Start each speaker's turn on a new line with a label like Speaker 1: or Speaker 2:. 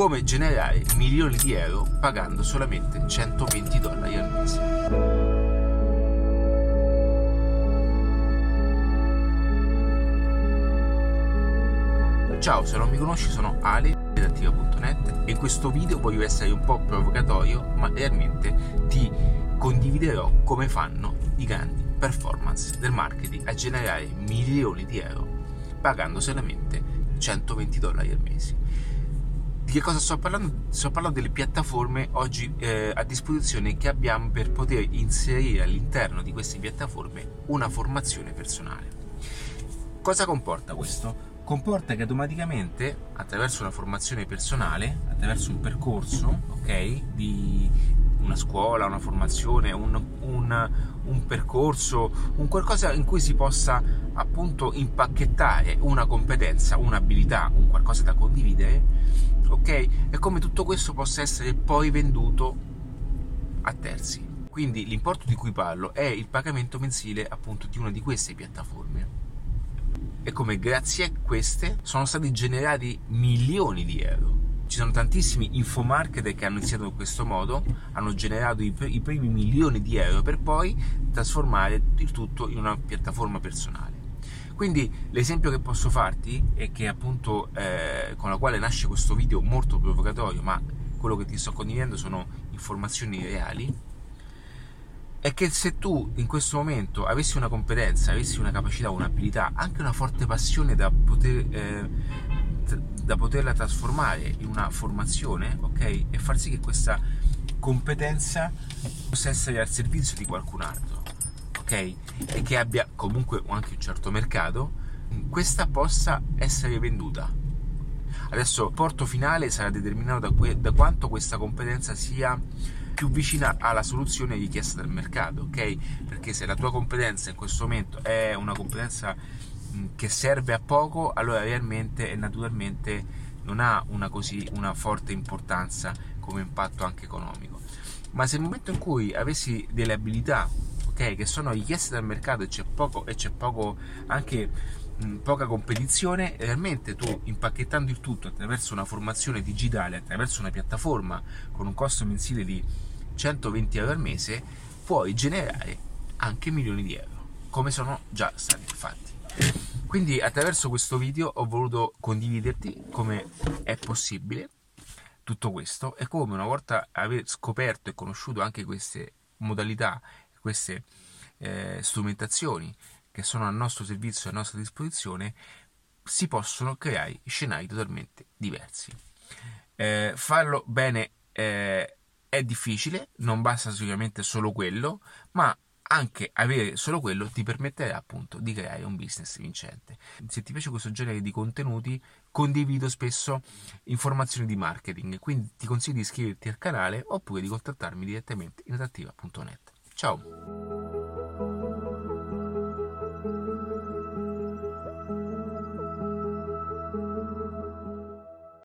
Speaker 1: come generare milioni di euro pagando solamente 120 dollari al mese. Ciao, se non mi conosci sono Ali di Attiva.net e in questo video voglio essere un po' provocatorio ma realmente ti condividerò come fanno i grandi performance del marketing a generare milioni di euro pagando solamente 120 dollari al mese. Di che cosa sto parlando? Sto parlando delle piattaforme oggi eh, a disposizione che abbiamo per poter inserire all'interno di queste piattaforme una formazione personale. Cosa comporta questo? comporta che automaticamente attraverso una formazione personale, attraverso un percorso, ok, di una scuola, una formazione, un, un, un, percorso, un qualcosa in cui si possa appunto impacchettare una competenza, un'abilità, un qualcosa da condividere, ok? È come tutto questo possa essere poi venduto a terzi. Quindi l'importo di cui parlo è il pagamento mensile appunto di una di queste piattaforme e come grazie a queste sono stati generati milioni di euro. Ci sono tantissimi infomarketer che hanno iniziato in questo modo, hanno generato i, i primi milioni di euro per poi trasformare il tutto in una piattaforma personale. Quindi l'esempio che posso farti e che appunto eh, con la quale nasce questo video molto provocatorio, ma quello che ti sto condividendo sono informazioni reali, è che se tu in questo momento avessi una competenza, avessi una capacità, un'abilità, anche una forte passione da, poter, eh, da poterla trasformare in una formazione, ok? E far sì che questa competenza possa essere al servizio di qualcun altro, ok? E che abbia comunque anche un certo mercato, questa possa essere venduta. Adesso il porto finale sarà determinato da, que- da quanto questa competenza sia più vicina alla soluzione richiesta dal mercato, ok? Perché se la tua competenza in questo momento è una competenza che serve a poco, allora realmente e naturalmente non ha una, così, una forte importanza come impatto anche economico. Ma se nel momento in cui avessi delle abilità okay, che sono richieste dal mercato e c'è poco, e c'è poco anche mh, poca competizione, realmente tu impacchettando il tutto attraverso una formazione digitale, attraverso una piattaforma con un costo mensile di 120 euro al mese puoi generare anche milioni di euro, come sono già stati fatti. Quindi attraverso questo video ho voluto condividerti come è possibile tutto questo e come una volta aver scoperto e conosciuto anche queste modalità, queste eh, strumentazioni che sono a nostro servizio e a nostra disposizione, si possono creare scenari totalmente diversi. Eh, farlo bene eh, è difficile, non basta sicuramente solo quello, ma anche avere solo quello ti permetterà appunto di creare un business vincente. Se ti piace questo genere di contenuti, condivido spesso informazioni di marketing, quindi ti consiglio di iscriverti al canale oppure di contattarmi direttamente in adattiva.net. Ciao!